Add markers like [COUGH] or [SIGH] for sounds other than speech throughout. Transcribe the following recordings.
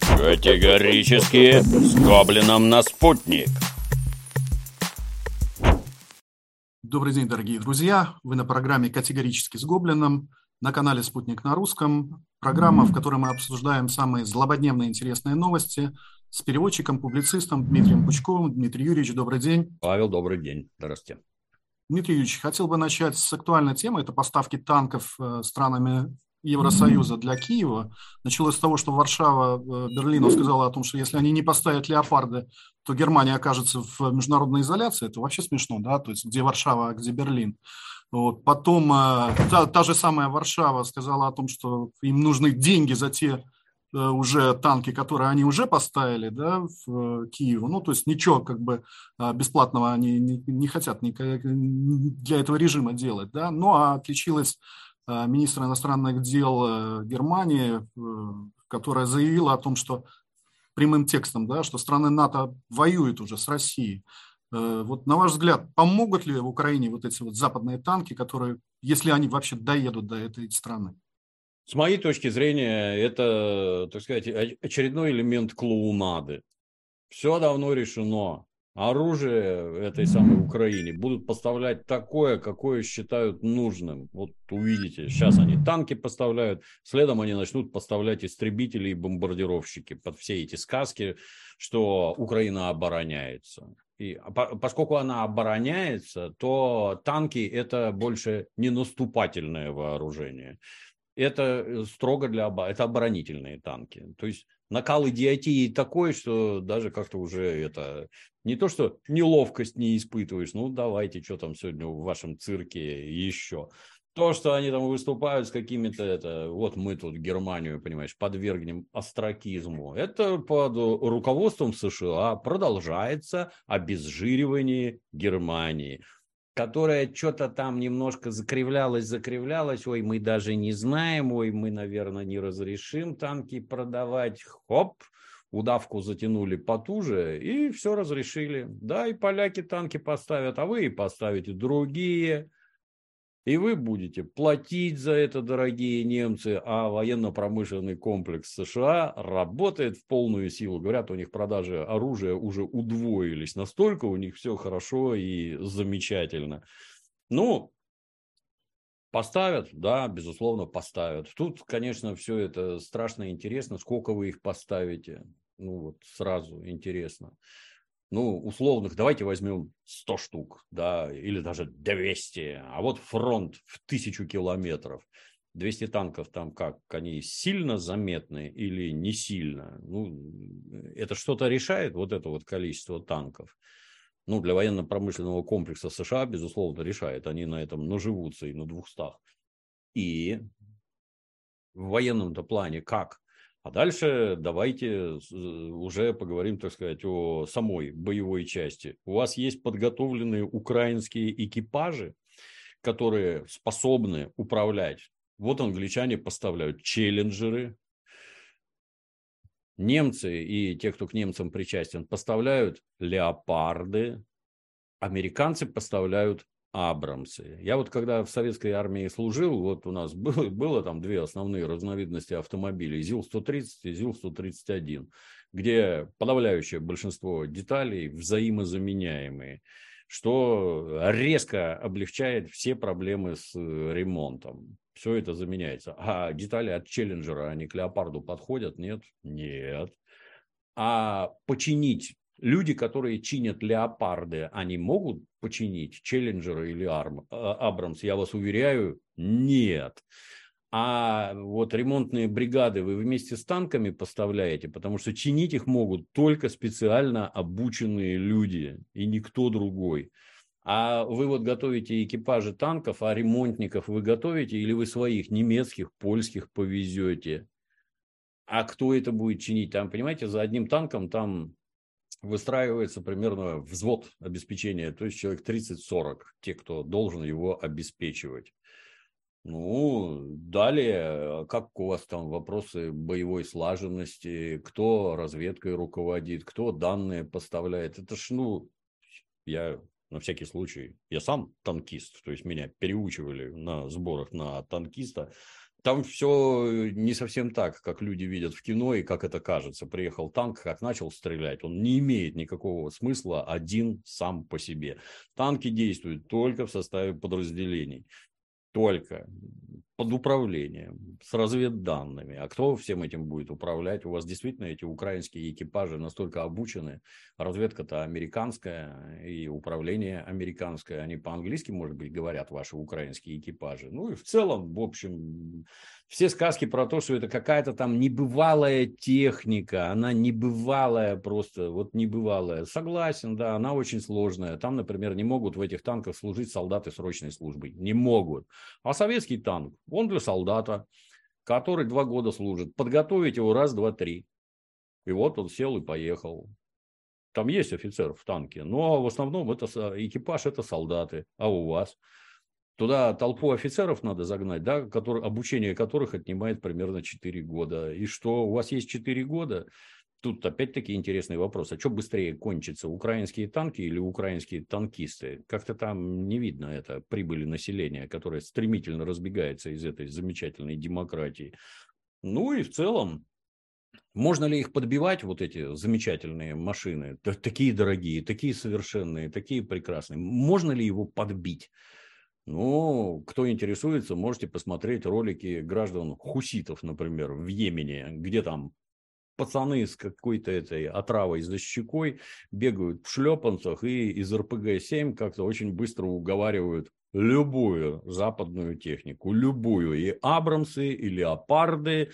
Категорически с гоблином на спутник. Добрый день, дорогие друзья. Вы на программе «Категорически с гоблином» на канале «Спутник на русском». Программа, в которой мы обсуждаем самые злободневные интересные новости с переводчиком, публицистом Дмитрием Пучковым. Дмитрий Юрьевич, добрый день. Павел, добрый день. Здравствуйте. Дмитрий Юрьевич, хотел бы начать с актуальной темы. Это поставки танков э, странами Евросоюза для Киева. Началось с того, что Варшава э, Берлину сказала о том, что если они не поставят леопарды, то Германия окажется в международной изоляции. Это вообще смешно, да? То есть где Варшава, а где Берлин. Вот. Потом э, та, та же самая Варшава сказала о том, что им нужны деньги за те э, уже танки, которые они уже поставили да, в Киеву. Ну, то есть ничего как бы бесплатного они не, не хотят для этого режима делать. Да? Ну, а отличилась министра иностранных дел э, Германии, э, которая заявила о том, что прямым текстом, да, что страны НАТО воюют уже с Россией. Вот на ваш взгляд, помогут ли в Украине вот эти вот западные танки, которые, если они вообще доедут до этой страны? С моей точки зрения, это, так сказать, очередной элемент клоунады. Все давно решено оружие этой самой Украине будут поставлять такое, какое считают нужным. Вот увидите, сейчас они танки поставляют, следом они начнут поставлять истребители и бомбардировщики под все эти сказки, что Украина обороняется. И поскольку она обороняется, то танки это больше не наступательное вооружение. Это строго для это оборонительные танки. То есть накал идиотии такой, что даже как-то уже это не то, что неловкость не испытываешь, ну давайте, что там сегодня в вашем цирке еще. То, что они там выступают с какими-то, это, вот мы тут Германию, понимаешь, подвергнем астракизму. Это под руководством США продолжается обезжиривание Германии которая что-то там немножко закривлялась, закривлялась, ой, мы даже не знаем, ой, мы, наверное, не разрешим танки продавать, хоп, удавку затянули потуже и все разрешили. Да, и поляки танки поставят, а вы и поставите другие. И вы будете платить за это, дорогие немцы, а военно-промышленный комплекс США работает в полную силу. Говорят, у них продажи оружия уже удвоились. Настолько у них все хорошо и замечательно. Ну, поставят, да, безусловно, поставят. Тут, конечно, все это страшно интересно. Сколько вы их поставите? Ну, вот сразу интересно ну, условных, давайте возьмем 100 штук, да, или даже 200, а вот фронт в тысячу километров. 200 танков там как? Они сильно заметны или не сильно? Ну, это что-то решает, вот это вот количество танков? Ну, для военно-промышленного комплекса США, безусловно, решает. Они на этом наживутся и на 200. И в военном-то плане как? А дальше давайте уже поговорим, так сказать, о самой боевой части. У вас есть подготовленные украинские экипажи, которые способны управлять. Вот англичане поставляют челленджеры, немцы и те, кто к немцам причастен, поставляют леопарды, американцы поставляют Абрамсы. Я вот когда в советской армии служил, вот у нас [LAUGHS] было, было там две основные разновидности автомобилей, ЗИЛ-130 и ЗИЛ-131, где подавляющее большинство деталей взаимозаменяемые, что резко облегчает все проблемы с ремонтом. Все это заменяется. А детали от Челленджера, они к Леопарду подходят? Нет? Нет. А починить люди, которые чинят леопарды, они могут починить Челленджера или Арм, а, Абрамс? Я вас уверяю, нет. А вот ремонтные бригады вы вместе с танками поставляете, потому что чинить их могут только специально обученные люди и никто другой. А вы вот готовите экипажи танков, а ремонтников вы готовите или вы своих немецких, польских повезете? А кто это будет чинить? Там, понимаете, за одним танком там выстраивается примерно взвод обеспечения, то есть человек 30-40, те, кто должен его обеспечивать. Ну, далее, как у вас там вопросы боевой слаженности, кто разведкой руководит, кто данные поставляет. Это ж, ну, я на всякий случай, я сам танкист, то есть меня переучивали на сборах на танкиста. Там все не совсем так, как люди видят в кино и как это кажется. Приехал танк, как начал стрелять, он не имеет никакого смысла один сам по себе. Танки действуют только в составе подразделений. Только под управлением, с разведданными. А кто всем этим будет управлять? У вас действительно эти украинские экипажи настолько обучены. Разведка-то американская и управление американское. Они по-английски, может быть, говорят, ваши украинские экипажи. Ну и в целом, в общем, все сказки про то, что это какая-то там небывалая техника, она небывалая просто, вот небывалая. Согласен, да, она очень сложная. Там, например, не могут в этих танках служить солдаты срочной службы. Не могут. А советский танк, он для солдата, который два года служит. Подготовить его раз, два, три. И вот он сел и поехал. Там есть офицер в танке, но в основном это экипаж, это солдаты. А у вас? Туда толпу офицеров надо загнать, да, который, обучение которых отнимает примерно 4 года. И что, у вас есть 4 года? Тут опять-таки интересный вопрос. А что быстрее кончится, украинские танки или украинские танкисты? Как-то там не видно это прибыли населения, которое стремительно разбегается из этой замечательной демократии. Ну и в целом, можно ли их подбивать, вот эти замечательные машины, такие дорогие, такие совершенные, такие прекрасные? Можно ли его подбить? Ну, кто интересуется, можете посмотреть ролики граждан хуситов, например, в Йемене, где там пацаны с какой-то этой отравой за щекой бегают в шлепанцах и из РПГ-7 как-то очень быстро уговаривают любую западную технику, любую, и Абрамсы, и Леопарды,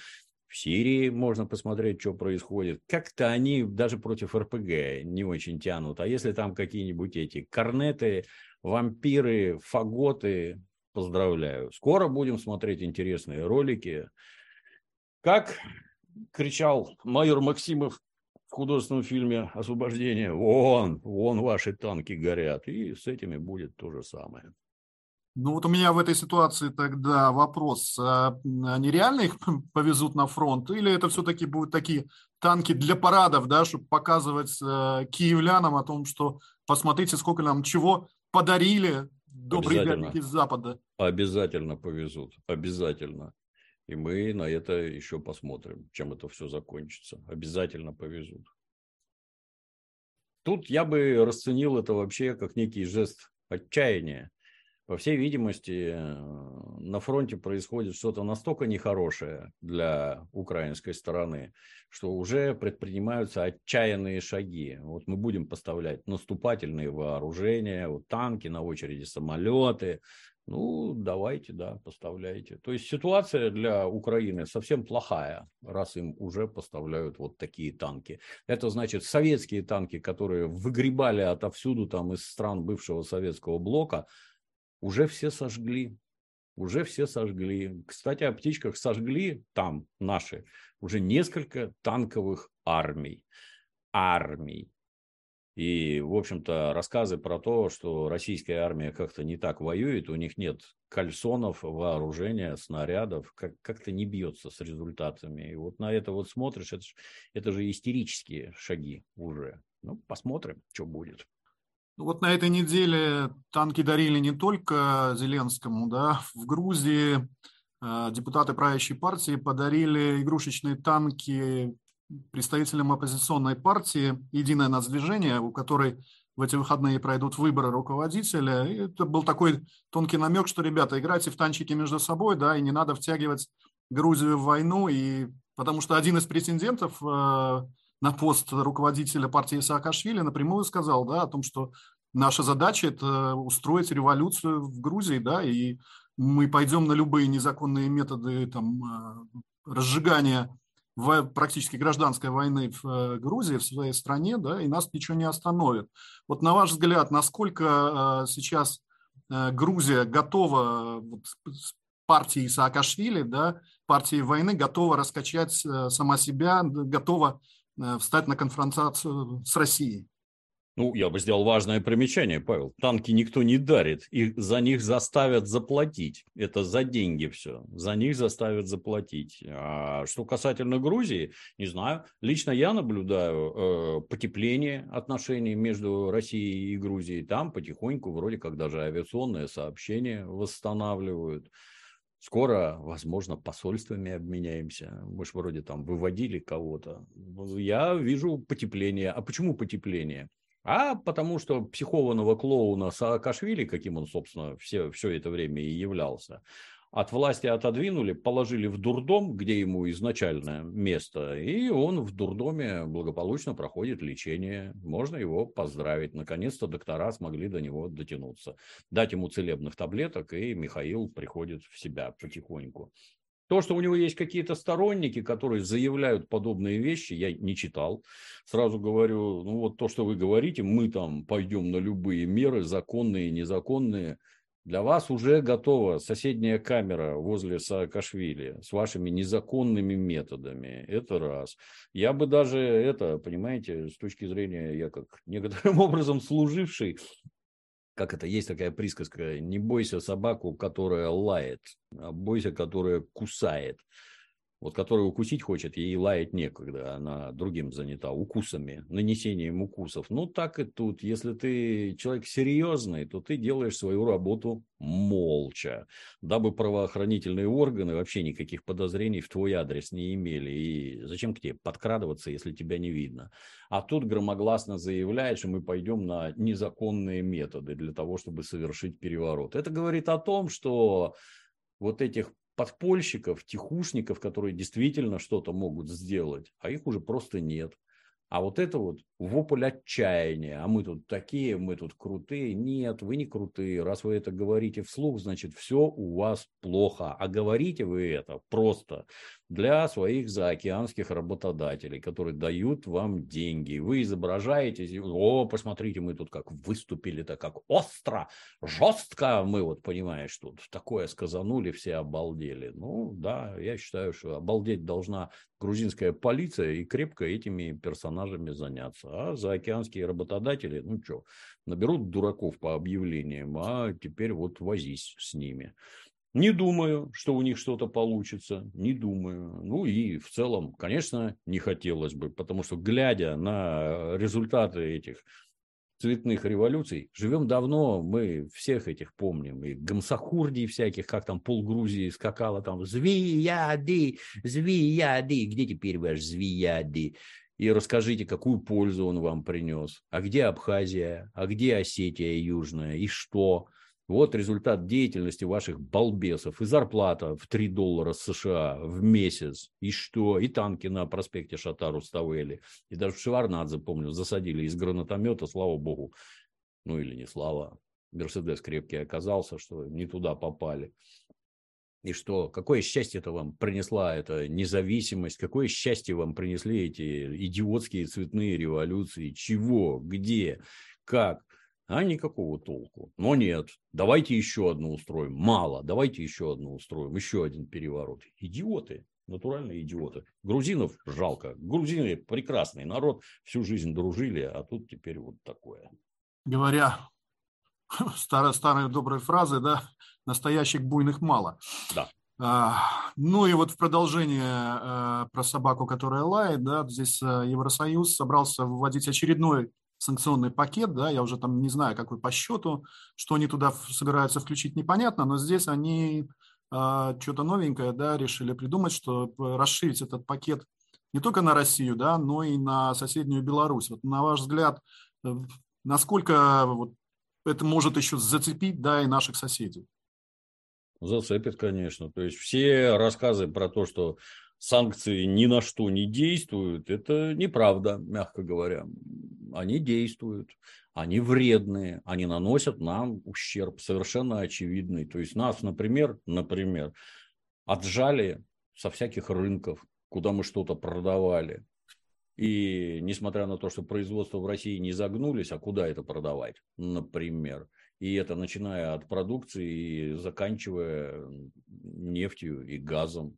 в Сирии можно посмотреть, что происходит. Как-то они даже против РПГ не очень тянут. А если там какие-нибудь эти корнеты, вампиры, фаготы, поздравляю. Скоро будем смотреть интересные ролики. Как кричал майор Максимов в художественном фильме «Освобождение», вон, вон ваши танки горят. И с этими будет то же самое. Ну вот у меня в этой ситуации тогда вопрос, а они реально их [LAUGHS] повезут на фронт или это все-таки будут такие танки для парадов, да, чтобы показывать э, киевлянам о том, что посмотрите, сколько нам чего подарили добрые ребятники из Запада. Обязательно повезут, обязательно. И мы на это еще посмотрим, чем это все закончится. Обязательно повезут. Тут я бы расценил это вообще как некий жест отчаяния. По всей видимости, на фронте происходит что-то настолько нехорошее для украинской стороны, что уже предпринимаются отчаянные шаги. Вот мы будем поставлять наступательные вооружения, вот танки на очереди, самолеты. Ну, давайте, да, поставляйте. То есть ситуация для Украины совсем плохая, раз им уже поставляют вот такие танки. Это значит советские танки, которые выгребали отовсюду там из стран бывшего советского блока, уже все сожгли уже все сожгли. Кстати, о птичках сожгли там наши уже несколько танковых армий. Армий. И, в общем-то, рассказы про то, что российская армия как-то не так воюет, у них нет кальсонов, вооружения, снарядов, как- как-то не бьется с результатами. И вот на это вот смотришь, это, это же истерические шаги уже. Ну, посмотрим, что будет. Ну, вот на этой неделе танки дарили не только Зеленскому, да, [LAUGHS] в Грузии э, депутаты правящей партии подарили игрушечные танки представителям оппозиционной партии «Единое нацдвижение», у которой в эти выходные пройдут выборы руководителя. И это был такой тонкий намек, что, ребята, играйте в танчики между собой, да, и не надо втягивать Грузию в войну, и потому что один из претендентов э, на пост руководителя партии Саакашвили напрямую сказал да, о том, что наша задача – это устроить революцию в Грузии, да, и мы пойдем на любые незаконные методы там, э, разжигания в, практически гражданской войны в э, Грузии, в своей стране, да, и нас ничего не остановит. Вот на ваш взгляд, насколько э, сейчас Грузия готова вот, партии Саакашвили, да, партии войны, готова раскачать сама себя, готова Э, встать на конфронтацию с Россией. Ну, я бы сделал важное примечание, Павел. Танки никто не дарит, их за них заставят заплатить. Это за деньги все. За них заставят заплатить. А что касательно Грузии, не знаю. Лично я наблюдаю э, потепление отношений между Россией и Грузией. Там потихоньку вроде как даже авиационное сообщение восстанавливают. Скоро, возможно, посольствами обменяемся. Мы же вроде там выводили кого-то. Я вижу потепление. А почему потепление? А потому что психованного клоуна Саакашвили, каким он, собственно, все, все это время и являлся, от власти отодвинули, положили в дурдом, где ему изначально место, и он в дурдоме благополучно проходит лечение. Можно его поздравить. Наконец-то доктора смогли до него дотянуться. Дать ему целебных таблеток, и Михаил приходит в себя потихоньку. То, что у него есть какие-то сторонники, которые заявляют подобные вещи, я не читал. Сразу говорю, ну вот то, что вы говорите, мы там пойдем на любые меры, законные, незаконные – для вас уже готова соседняя камера возле Саакашвили с вашими незаконными методами. Это раз. Я бы даже это, понимаете, с точки зрения, я как некоторым [LAUGHS] образом служивший, как это, есть такая присказка, не бойся собаку, которая лает, а бойся, которая кусает вот которая укусить хочет, ей лаять некогда, она другим занята, укусами, нанесением укусов. Ну, так и тут. Если ты человек серьезный, то ты делаешь свою работу молча, дабы правоохранительные органы вообще никаких подозрений в твой адрес не имели. И зачем к тебе подкрадываться, если тебя не видно? А тут громогласно заявляет, что мы пойдем на незаконные методы для того, чтобы совершить переворот. Это говорит о том, что вот этих подпольщиков, тихушников, которые действительно что-то могут сделать, а их уже просто нет. А вот это вот вопль отчаяния. А мы тут такие, мы тут крутые. Нет, вы не крутые. Раз вы это говорите вслух, значит, все у вас плохо. А говорите вы это просто для своих заокеанских работодателей, которые дают вам деньги. Вы изображаете, о, посмотрите, мы тут как выступили-то, как остро, жестко. Мы вот, понимаешь, тут такое сказанули, все обалдели. Ну, да, я считаю, что обалдеть должна грузинская полиция и крепко этими персонажами заняться. А заокеанские работодатели, ну что, наберут дураков по объявлениям, а теперь вот возись с ними. Не думаю, что у них что-то получится, не думаю. Ну и в целом, конечно, не хотелось бы, потому что глядя на результаты этих цветных революций. Живем давно, мы всех этих помним. И гамсахурдий всяких, как там пол Грузии скакала там «Звияди! Звияди!» Где теперь ваш Звияди? И расскажите, какую пользу он вам принес. А где Абхазия? А где Осетия Южная? И что? Вот результат деятельности ваших балбесов. И зарплата в 3 доллара США в месяц. И что? И танки на проспекте Шатару ставили. И даже в Шеварнадзе, помню, засадили из гранатомета, слава богу. Ну или не слава. Мерседес крепкий оказался, что не туда попали. И что, какое счастье это вам принесла эта независимость, какое счастье вам принесли эти идиотские цветные революции, чего, где, как а никакого толку. Но нет, давайте еще одну устроим. Мало, давайте еще одну устроим. Еще один переворот. Идиоты, натуральные идиоты. Грузинов жалко. Грузины прекрасный народ, всю жизнь дружили, а тут теперь вот такое. Говоря старые, старые добрые фразы, да, настоящих буйных мало. Да. А, ну и вот в продолжение а, про собаку, которая лает, да, здесь а, Евросоюз собрался вводить очередной санкционный пакет, да, я уже там не знаю, какой по счету, что они туда собираются включить, непонятно, но здесь они э, что-то новенькое, да, решили придумать, что расширить этот пакет не только на Россию, да, но и на соседнюю Беларусь. Вот на ваш взгляд, э, насколько вот это может еще зацепить, да, и наших соседей? Зацепит, конечно. То есть все рассказы про то, что санкции ни на что не действуют, это неправда, мягко говоря. Они действуют, они вредные, они наносят нам ущерб совершенно очевидный. То есть нас, например, например, отжали со всяких рынков, куда мы что-то продавали. И несмотря на то, что производство в России не загнулись, а куда это продавать, например. И это начиная от продукции и заканчивая нефтью и газом.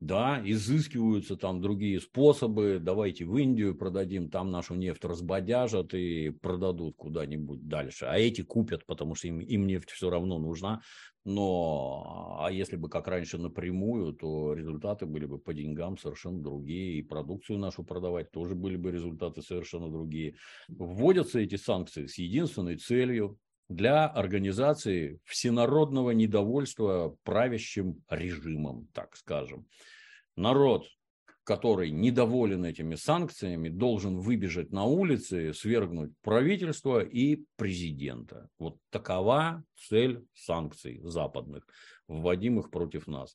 Да, изыскиваются там другие способы. Давайте в Индию продадим, там нашу нефть разбодяжат и продадут куда-нибудь дальше. А эти купят, потому что им, им нефть все равно нужна. Но, а если бы как раньше напрямую, то результаты были бы по деньгам совершенно другие. И продукцию нашу продавать тоже были бы результаты совершенно другие. Вводятся эти санкции с единственной целью для организации всенародного недовольства правящим режимом, так скажем. Народ, который недоволен этими санкциями, должен выбежать на улицы, свергнуть правительство и президента. Вот такова цель санкций западных, вводимых против нас.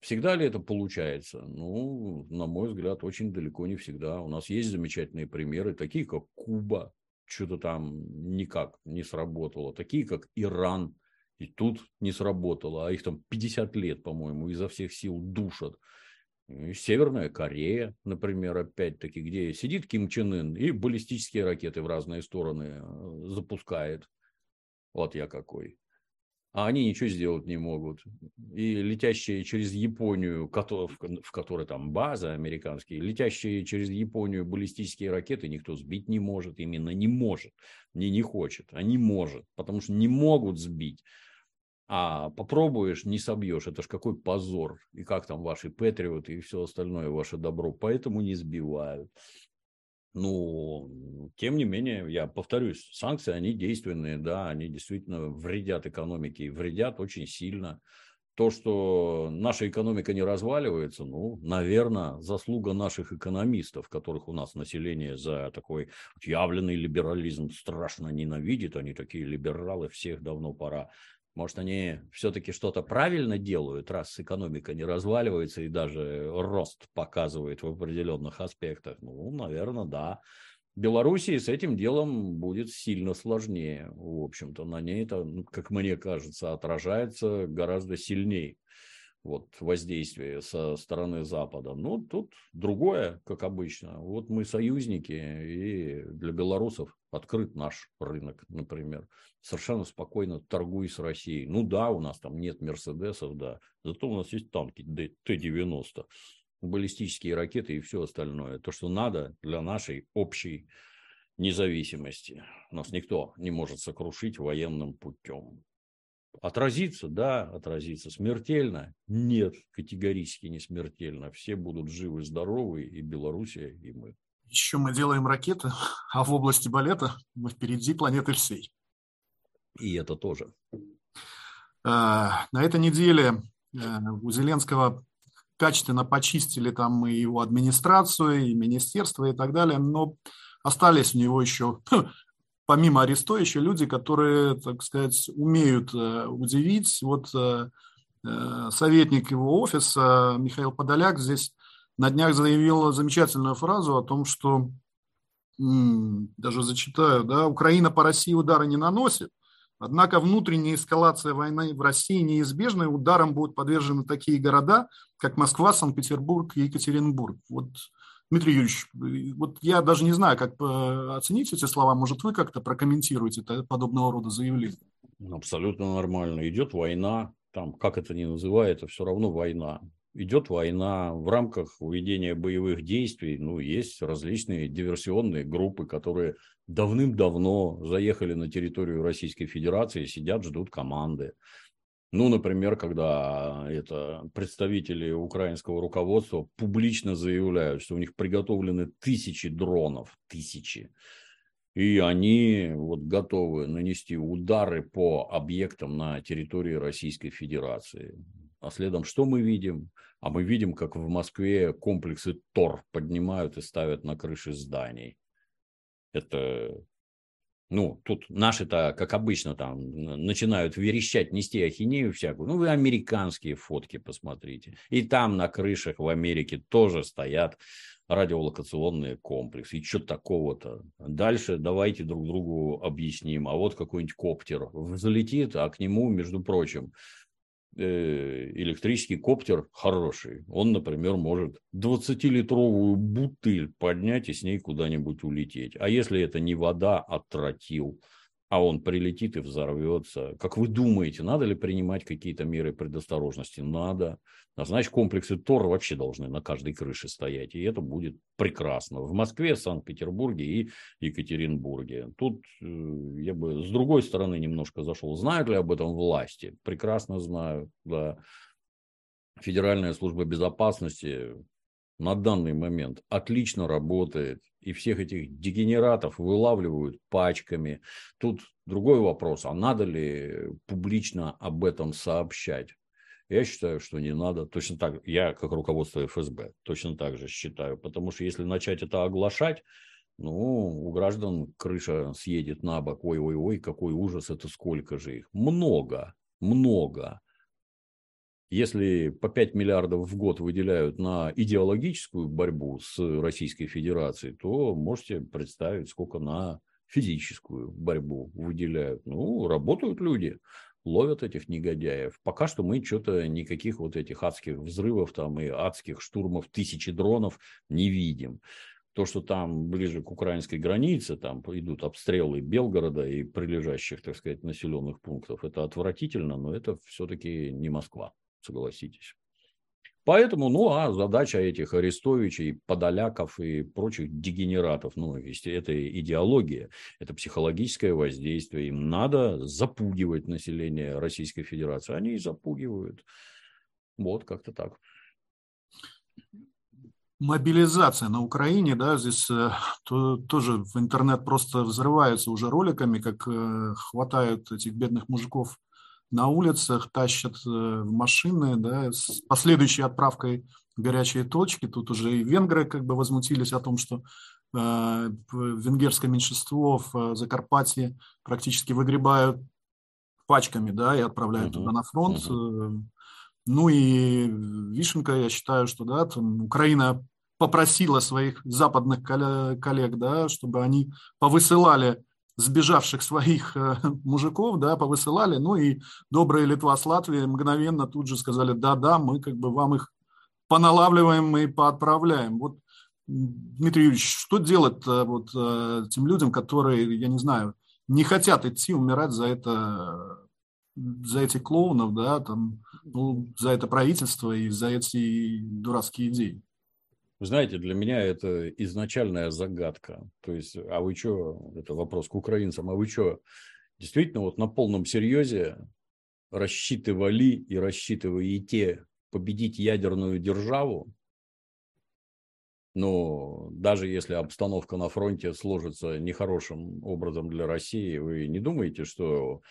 Всегда ли это получается? Ну, на мой взгляд, очень далеко не всегда. У нас есть замечательные примеры, такие как Куба, что-то там никак не сработало, такие как Иран, и тут не сработало, а их там 50 лет, по-моему, изо всех сил душат. И Северная Корея, например, опять-таки, где сидит Ким Чен Ын и баллистические ракеты в разные стороны э, запускает. Вот я какой а они ничего сделать не могут. И летящие через Японию, в которой там база американские, летящие через Японию баллистические ракеты никто сбить не может, именно не может, не не хочет, а не может, потому что не могут сбить. А попробуешь, не собьешь. Это ж какой позор. И как там ваши патриоты и все остальное ваше добро. Поэтому не сбивают. Ну, тем не менее, я повторюсь, санкции, они действенные, да, они действительно вредят экономике, и вредят очень сильно. То, что наша экономика не разваливается, ну, наверное, заслуга наших экономистов, которых у нас население за такой явленный либерализм страшно ненавидит. Они такие либералы, всех давно пора может, они все-таки что-то правильно делают, раз экономика не разваливается и даже рост показывает в определенных аспектах? Ну, наверное, да. Белоруссии с этим делом будет сильно сложнее. В общем-то, на ней это, ну, как мне кажется, отражается гораздо сильнее вот, воздействие со стороны Запада. Ну, тут другое, как обычно. Вот мы союзники, и для белорусов открыт наш рынок, например. Совершенно спокойно торгуй с Россией. Ну да, у нас там нет Мерседесов, да, зато у нас есть танки Т-90, баллистические ракеты и все остальное. То, что надо для нашей общей независимости. Нас никто не может сокрушить военным путем. Отразится, да, отразится. Смертельно? Нет, категорически не смертельно. Все будут живы, здоровы, и Белоруссия, и мы. Еще мы делаем ракеты, [LAUGHS] а в области балета мы впереди планеты всей. И это тоже. А, на этой неделе э, у Зеленского качественно почистили там и его администрацию, и министерство, и так далее, но остались у него еще [LAUGHS] помимо Аристо еще люди, которые, так сказать, умеют э, удивить. Вот э, советник его офиса Михаил Подоляк здесь на днях заявил замечательную фразу о том, что, даже зачитаю, да, Украина по России удары не наносит, однако внутренняя эскалация войны в России неизбежна, и ударом будут подвержены такие города, как Москва, Санкт-Петербург и Екатеринбург. Вот Дмитрий Юрьевич, вот я даже не знаю, как э, оценить эти слова. Может, вы как-то прокомментируете это, подобного рода заявления? Абсолютно нормально. Идет война, там, как это ни называют, это все равно война. Идет война в рамках ведения боевых действий. Ну, есть различные диверсионные группы, которые давным-давно заехали на территорию Российской Федерации, сидят, ждут команды. Ну, например, когда это представители украинского руководства публично заявляют, что у них приготовлены тысячи дронов, тысячи, и они вот готовы нанести удары по объектам на территории Российской Федерации. А следом что мы видим? А мы видим, как в Москве комплексы ТОР поднимают и ставят на крыши зданий. Это ну, тут наши-то, как обычно, там начинают верещать, нести ахинею всякую. Ну, вы американские фотки посмотрите. И там на крышах в Америке тоже стоят радиолокационные комплексы. И что такого-то? Дальше давайте друг другу объясним. А вот какой-нибудь коптер взлетит, а к нему, между прочим, электрический коптер хороший. Он, например, может 20-литровую бутыль поднять и с ней куда-нибудь улететь. А если это не вода, а тротил – а он прилетит и взорвется. Как вы думаете, надо ли принимать какие-то меры предосторожности? Надо. А значит, комплексы ТОР вообще должны на каждой крыше стоять. И это будет прекрасно. В Москве, Санкт-Петербурге и Екатеринбурге. Тут э, я бы с другой стороны немножко зашел. Знают ли об этом власти? Прекрасно знаю. Да. Федеральная служба безопасности на данный момент отлично работает, и всех этих дегенератов вылавливают пачками. Тут другой вопрос, а надо ли публично об этом сообщать? Я считаю, что не надо. Точно так, я как руководство ФСБ точно так же считаю. Потому что если начать это оглашать, ну, у граждан крыша съедет на бок. Ой-ой-ой, какой ужас, это сколько же их? Много, много. Если по 5 миллиардов в год выделяют на идеологическую борьбу с Российской Федерацией, то можете представить, сколько на физическую борьбу выделяют. Ну, работают люди, ловят этих негодяев. Пока что мы что-то никаких вот этих адских взрывов там и адских штурмов тысячи дронов не видим. То, что там ближе к украинской границе, там идут обстрелы Белгорода и прилежащих, так сказать, населенных пунктов, это отвратительно, но это все-таки не Москва согласитесь. Поэтому, ну, а задача этих Арестовичей, Подоляков и прочих дегенератов, ну, это идеология, это психологическое воздействие. Им надо запугивать население Российской Федерации. Они и запугивают. Вот как-то так. Мобилизация на Украине, да, здесь э, то, тоже в интернет просто взрывается уже роликами, как э, хватают этих бедных мужиков на улицах, тащат э, в машины, да, с последующей отправкой горячие точки. Тут уже и венгры как бы возмутились о том, что э, венгерское меньшинство в э, Закарпатье практически выгребают пачками, да, и отправляют uh-huh. туда на фронт. Uh-huh. Ну и вишенка, я считаю, что, да, там Украина попросила своих западных коллег, да, чтобы они повысылали сбежавших своих э, [LAUGHS] мужиков, да, повысылали, ну и добрые Литва с Латвией мгновенно тут же сказали, да-да, мы как бы вам их поналавливаем и поотправляем. Вот, Дмитрий Юрьевич, что делать э, вот э, тем людям, которые, я не знаю, не хотят идти умирать за это, за эти клоунов, да, там, ну, за это правительство и за эти дурацкие идеи? Знаете, для меня это изначальная загадка. То есть, а вы что, это вопрос к украинцам, а вы что, действительно вот на полном серьезе рассчитывали и рассчитываете победить ядерную державу, но даже если обстановка на фронте сложится нехорошим образом для России, вы не думаете, что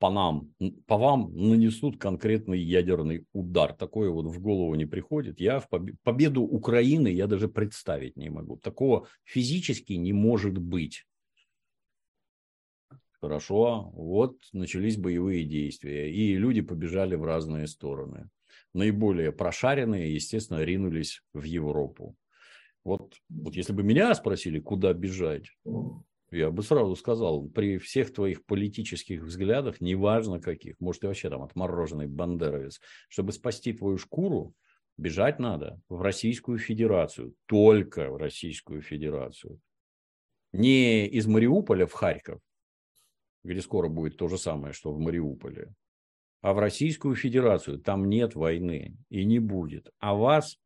по нам, по вам нанесут конкретный ядерный удар. Такое вот в голову не приходит. Я в победу Украины я даже представить не могу. Такого физически не может быть. Хорошо, вот начались боевые действия, и люди побежали в разные стороны. Наиболее прошаренные, естественно, ринулись в Европу. Вот, вот если бы меня спросили, куда бежать, я бы сразу сказал, при всех твоих политических взглядах, неважно каких, может, ты вообще там отмороженный бандеровец, чтобы спасти твою шкуру, бежать надо в Российскую Федерацию, только в Российскую Федерацию. Не из Мариуполя в Харьков, где скоро будет то же самое, что в Мариуполе, а в Российскую Федерацию. Там нет войны и не будет. А вас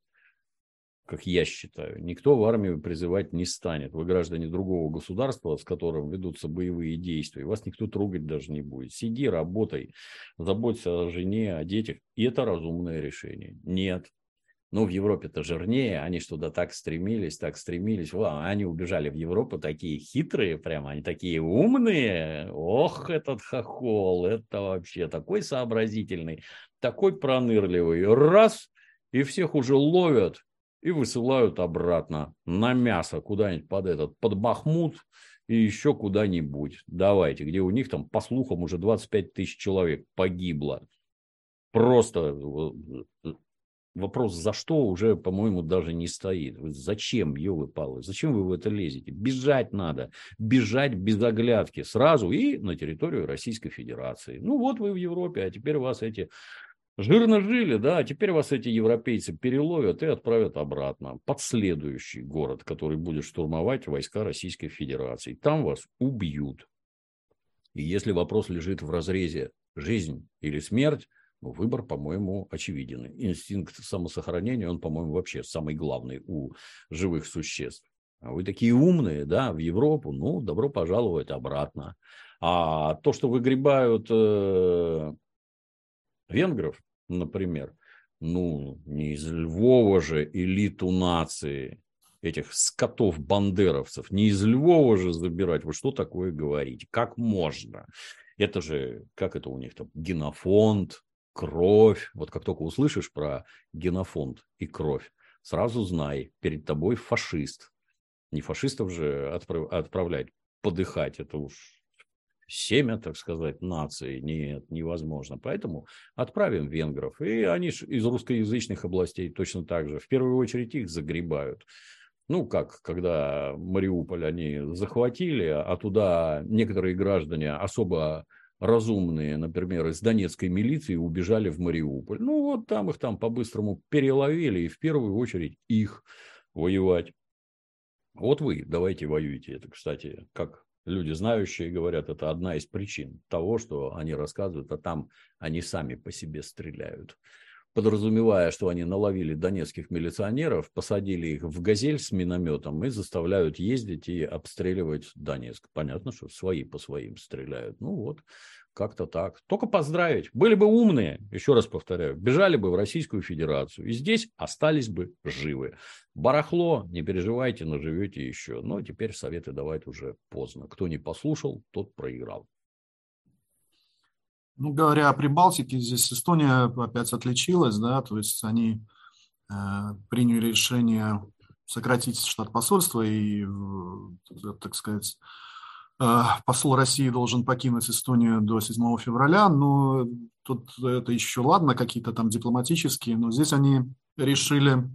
как я считаю, никто в армию призывать не станет. Вы граждане другого государства, с которым ведутся боевые действия, вас никто трогать даже не будет. Сиди, работай, заботься о жене, о детях. И это разумное решение. Нет. Ну, в Европе-то жирнее, они что туда так стремились, так стремились. О, они убежали в Европу такие хитрые прямо, они такие умные. Ох, этот хохол, это вообще такой сообразительный, такой пронырливый. Раз, и всех уже ловят и высылают обратно на мясо куда-нибудь под этот, под Бахмут и еще куда-нибудь. Давайте, где у них там, по слухам, уже 25 тысяч человек погибло. Просто э, вопрос, за что, уже, по-моему, даже не стоит. Зачем, елы-палы, зачем вы в это лезете? Бежать надо, бежать без оглядки сразу и на территорию Российской Федерации. Ну вот вы в Европе, а теперь вас эти Жирно жили, да, а теперь вас эти европейцы переловят и отправят обратно под следующий город, который будет штурмовать войска Российской Федерации. Там вас убьют. И если вопрос лежит в разрезе жизнь или смерть, ну, выбор, по-моему, очевиден. Инстинкт самосохранения, он, по-моему, вообще самый главный у живых существ. А вы такие умные, да, в Европу, ну, добро пожаловать обратно. А то, что выгребают э, венгров, например, Ну, не из Львова же элиту нации, этих скотов-бандеровцев, не из Львова же забирать. Вы что такое говорите? Как можно? Это же, как это у них там, генофонд, кровь. Вот как только услышишь про генофонд и кровь, сразу знай, перед тобой фашист. Не фашистов же отправ, отправлять подыхать, это уж семя, так сказать, нации. Нет, невозможно. Поэтому отправим венгров. И они из русскоязычных областей точно так же. В первую очередь их загребают. Ну, как, когда Мариуполь они захватили, а туда некоторые граждане особо разумные, например, из донецкой милиции убежали в Мариуполь. Ну, вот там их там по-быстрому переловили, и в первую очередь их воевать. Вот вы давайте воюйте. Это, кстати, как люди знающие говорят, это одна из причин того, что они рассказывают, а там они сами по себе стреляют подразумевая, что они наловили донецких милиционеров, посадили их в «Газель» с минометом и заставляют ездить и обстреливать Донецк. Понятно, что свои по своим стреляют. Ну вот, как-то так. Только поздравить. Были бы умные, еще раз повторяю, бежали бы в Российскую Федерацию. И здесь остались бы живы. Барахло, не переживайте, но живете еще. Но теперь советы давать уже поздно. Кто не послушал, тот проиграл. Ну, говоря о Прибалтике, здесь Эстония опять отличилась, да, то есть они э, приняли решение сократить штат посольства и, э, так сказать, посол России должен покинуть Эстонию до 7 февраля, но тут это еще ладно, какие-то там дипломатические, но здесь они решили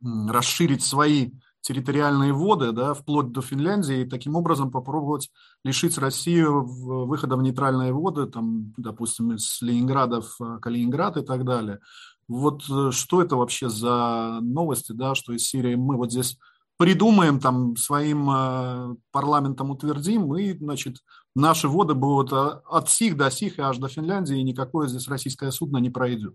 расширить свои территориальные воды, да, вплоть до Финляндии, и таким образом попробовать лишить Россию выхода в нейтральные воды, там, допустим, из Ленинграда в э, Калининград и так далее. Вот э, что это вообще за новости, да, что из Сирии мы вот здесь придумаем, там, своим э, парламентом утвердим, и, значит, наши воды будут от сих до сих и аж до Финляндии, и никакое здесь российское судно не пройдет.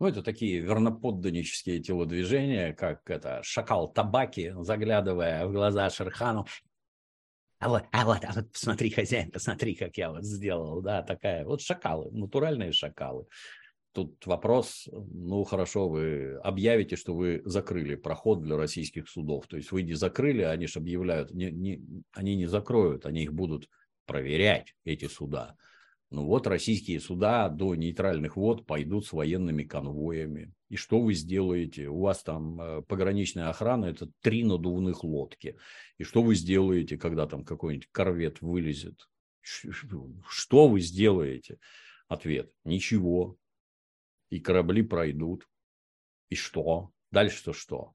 Ну, это такие верноподданнические телодвижения, как это шакал табаки, заглядывая в глаза Шерхану. А вот, а вот, а вот, посмотри, хозяин, посмотри, как я вот сделал, да, такая, вот шакалы, натуральные шакалы. Тут вопрос, ну, хорошо, вы объявите, что вы закрыли проход для российских судов. То есть вы не закрыли, они же объявляют, не, не, они не закроют, они их будут проверять, эти суда. Ну вот российские суда до нейтральных вод пойдут с военными конвоями. И что вы сделаете? У вас там э, пограничная охрана, это три надувных лодки. И что вы сделаете, когда там какой-нибудь корвет вылезет? Что вы сделаете? Ответ. Ничего. И корабли пройдут. И что? Дальше-то что?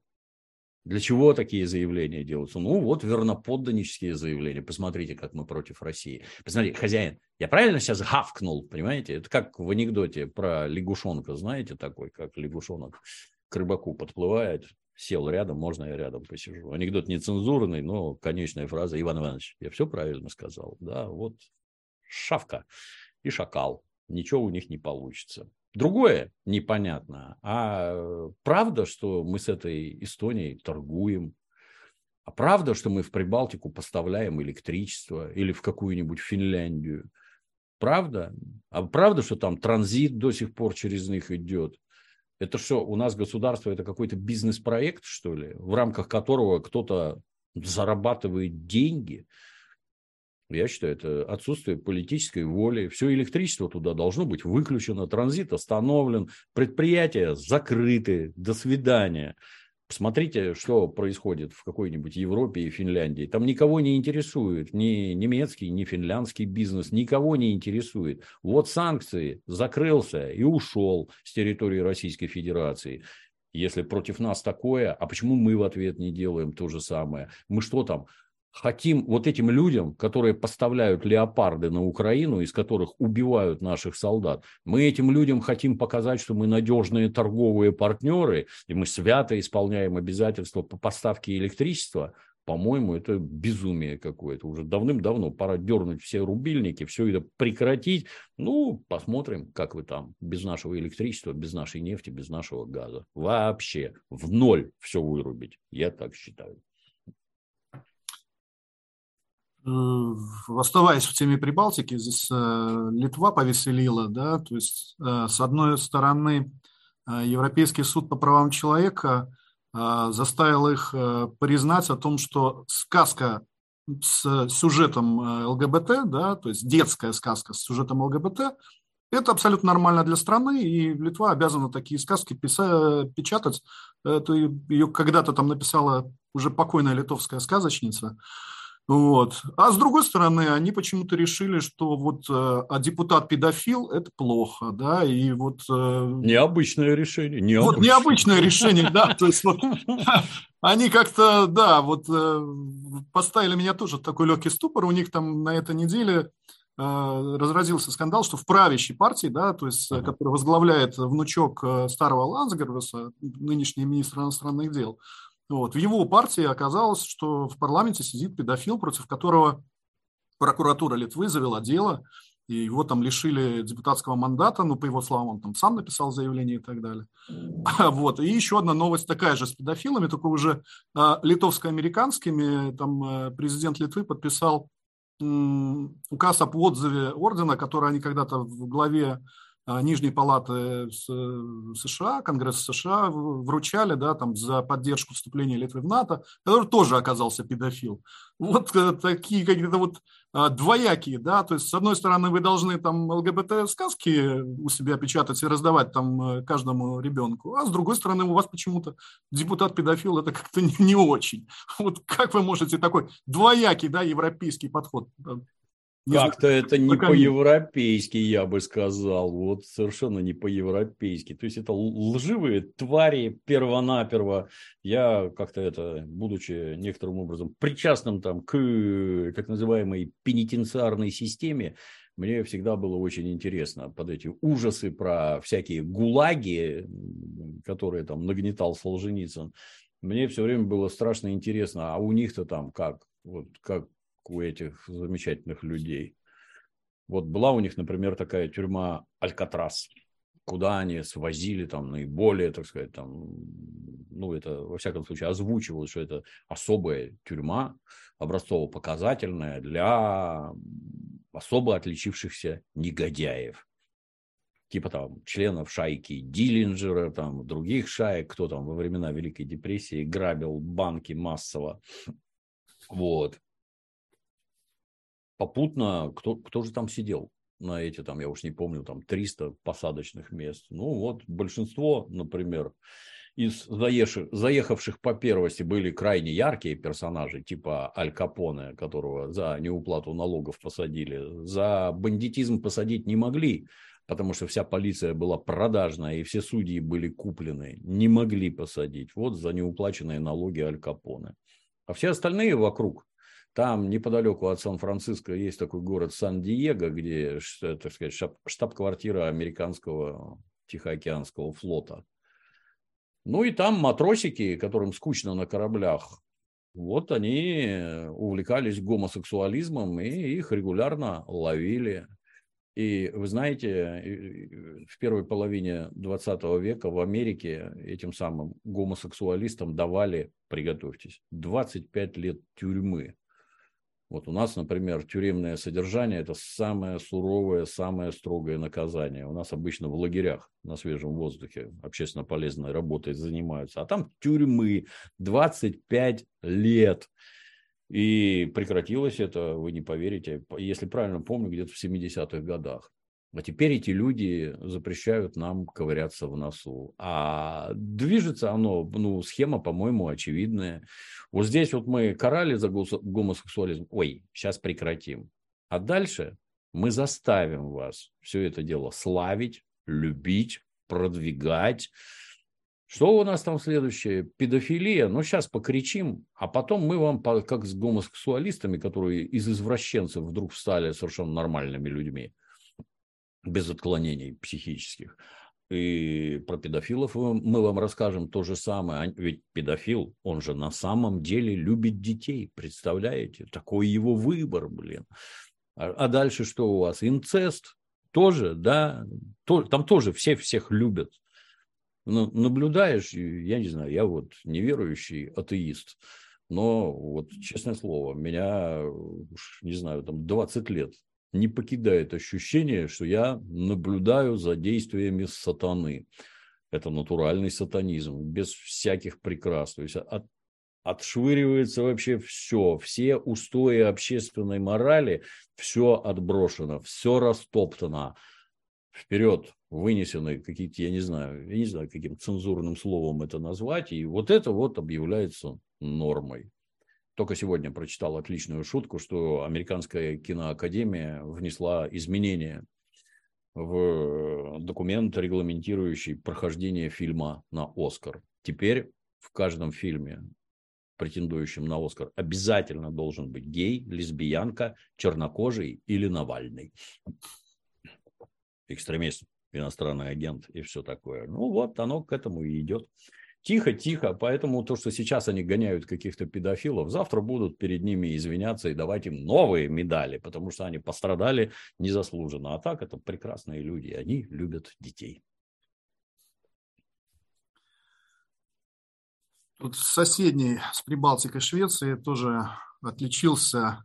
Для чего такие заявления делаются? Ну, вот верноподданнические заявления. Посмотрите, как мы против России. Посмотрите, хозяин, я правильно сейчас гавкнул, понимаете? Это как в анекдоте про лягушонка, знаете, такой, как лягушонок к рыбаку подплывает, сел рядом, можно я рядом посижу. Анекдот нецензурный, но конечная фраза, Иван Иванович, я все правильно сказал. Да, вот шавка и шакал. Ничего у них не получится. Другое непонятно. А правда, что мы с этой Эстонией торгуем? А правда, что мы в Прибалтику поставляем электричество или в какую-нибудь Финляндию? Правда? А правда, что там транзит до сих пор через них идет? Это что, у нас государство это какой-то бизнес-проект, что ли, в рамках которого кто-то зарабатывает деньги? Я считаю, это отсутствие политической воли. Все электричество туда должно быть выключено, транзит остановлен, предприятия закрыты. До свидания. Посмотрите, что происходит в какой-нибудь Европе и Финляндии. Там никого не интересует ни немецкий, ни финляндский бизнес, никого не интересует. Вот санкции, закрылся и ушел с территории Российской Федерации. Если против нас такое, а почему мы в ответ не делаем то же самое? Мы что там, хотим вот этим людям, которые поставляют леопарды на Украину, из которых убивают наших солдат, мы этим людям хотим показать, что мы надежные торговые партнеры, и мы свято исполняем обязательства по поставке электричества, по-моему, это безумие какое-то. Уже давным-давно пора дернуть все рубильники, все это прекратить. Ну, посмотрим, как вы там, без нашего электричества, без нашей нефти, без нашего газа. Вообще в ноль все вырубить. Я так считаю. Э, оставаясь в теме Прибалтики, здесь э, Литва повеселила, да, то есть э, с одной стороны Европейский суд по правам человека заставил их признать о том, что сказка с сюжетом ЛГБТ, да, то есть детская сказка с сюжетом ЛГБТ, это абсолютно нормально для страны, и Литва обязана такие сказки писать, печатать. Это ее когда-то там написала уже покойная литовская сказочница. Вот. А с другой стороны, они почему-то решили, что вот э, а депутат-педофил – это плохо, да, и вот… Э, необычное решение. Необычное. Вот необычное решение, да, то есть вот [LAUGHS] они как-то, да, вот э, поставили меня тоже такой легкий ступор, у них там на этой неделе разразился скандал, что в правящей партии, да, то есть, uh-huh. который возглавляет внучок старого Лансгервеса, нынешний министр иностранных дел, вот. В его партии оказалось, что в парламенте сидит педофил, против которого прокуратура Литвы завела дело, и его там лишили депутатского мандата, ну, по его словам, он там сам написал заявление и так далее. [LAUGHS] Вот. И еще одна новость такая же с педофилами, только уже а, литовско-американскими, там а, президент Литвы подписал м, указ об отзыве ордена, который они когда-то в главе Нижней палаты США, Конгресс США вручали да, там, за поддержку вступления Литвы в НАТО, который тоже оказался педофил. Вот э, такие какие-то вот а, двоякие, да, то есть с одной стороны вы должны там ЛГБТ-сказки у себя печатать и раздавать там э, каждому ребенку, а с другой стороны у вас почему-то депутат-педофил это как-то [LAUGHS] не, не очень. Вот как вы можете такой двоякий, да, европейский подход как-то это не по-европейски, я бы сказал. Вот совершенно не по-европейски. То есть это лживые твари первонаперво. Я как-то это, будучи некоторым образом причастным там к так называемой пенитенциарной системе, мне всегда было очень интересно под эти ужасы про всякие гулаги, которые там нагнетал Солженицын. Мне все время было страшно интересно, а у них-то там как? Вот как у этих замечательных людей. Вот была у них, например, такая тюрьма Алькатрас, куда они свозили там наиболее, так сказать, там, ну, это, во всяком случае, озвучивалось, что это особая тюрьма, образцово-показательная для особо отличившихся негодяев. Типа там членов шайки Диллинджера, там других шаек, кто там во времена Великой депрессии грабил банки массово. Вот попутно, кто, кто же там сидел на эти, там, я уж не помню, там 300 посадочных мест. Ну, вот большинство, например, из заехавших, заехавших по первости были крайне яркие персонажи, типа Аль Капоне, которого за неуплату налогов посадили. За бандитизм посадить не могли, потому что вся полиция была продажная, и все судьи были куплены. Не могли посадить. Вот за неуплаченные налоги Аль Капоне. А все остальные вокруг там неподалеку от Сан-Франциско есть такой город Сан-Диего, где, так сказать, штаб-квартира американского Тихоокеанского флота. Ну и там матросики, которым скучно на кораблях, вот они увлекались гомосексуализмом и их регулярно ловили. И вы знаете, в первой половине 20 века в Америке этим самым гомосексуалистам давали, приготовьтесь, 25 лет тюрьмы вот у нас, например, тюремное содержание – это самое суровое, самое строгое наказание. У нас обычно в лагерях на свежем воздухе общественно полезной работой занимаются. А там тюрьмы 25 лет. И прекратилось это, вы не поверите, если правильно помню, где-то в 70-х годах. А теперь эти люди запрещают нам ковыряться в носу. А движется оно, ну, схема, по-моему, очевидная. Вот здесь вот мы карали за гомосексуализм. Ой, сейчас прекратим. А дальше мы заставим вас все это дело славить, любить, продвигать. Что у нас там следующее? Педофилия. Ну, сейчас покричим, а потом мы вам, как с гомосексуалистами, которые из извращенцев вдруг стали совершенно нормальными людьми, без отклонений психических. И про педофилов мы вам расскажем то же самое. Ведь педофил, он же на самом деле любит детей. Представляете? Такой его выбор, блин. А, а дальше что у вас? Инцест тоже, да? Там тоже все всех любят. Но наблюдаешь, я не знаю, я вот неверующий атеист. Но вот, честное слово, меня, не знаю, там 20 лет не покидает ощущение, что я наблюдаю за действиями сатаны. Это натуральный сатанизм, без всяких прикрас. То есть от, отшвыривается вообще все, все устои общественной морали, все отброшено, все растоптано. Вперед вынесены какие-то, я не знаю, я не знаю, каким цензурным словом это назвать, и вот это вот объявляется нормой. Только сегодня прочитал отличную шутку, что Американская киноакадемия внесла изменения в документ, регламентирующий прохождение фильма на Оскар. Теперь в каждом фильме, претендующем на Оскар, обязательно должен быть гей, лесбиянка, чернокожий или Навальный. Экстремист, иностранный агент и все такое. Ну вот, оно к этому и идет. Тихо, тихо. Поэтому то, что сейчас они гоняют каких-то педофилов, завтра будут перед ними извиняться и давать им новые медали, потому что они пострадали незаслуженно. А так это прекрасные люди, они любят детей. Тут в соседней с Прибалтикой Швеции тоже отличился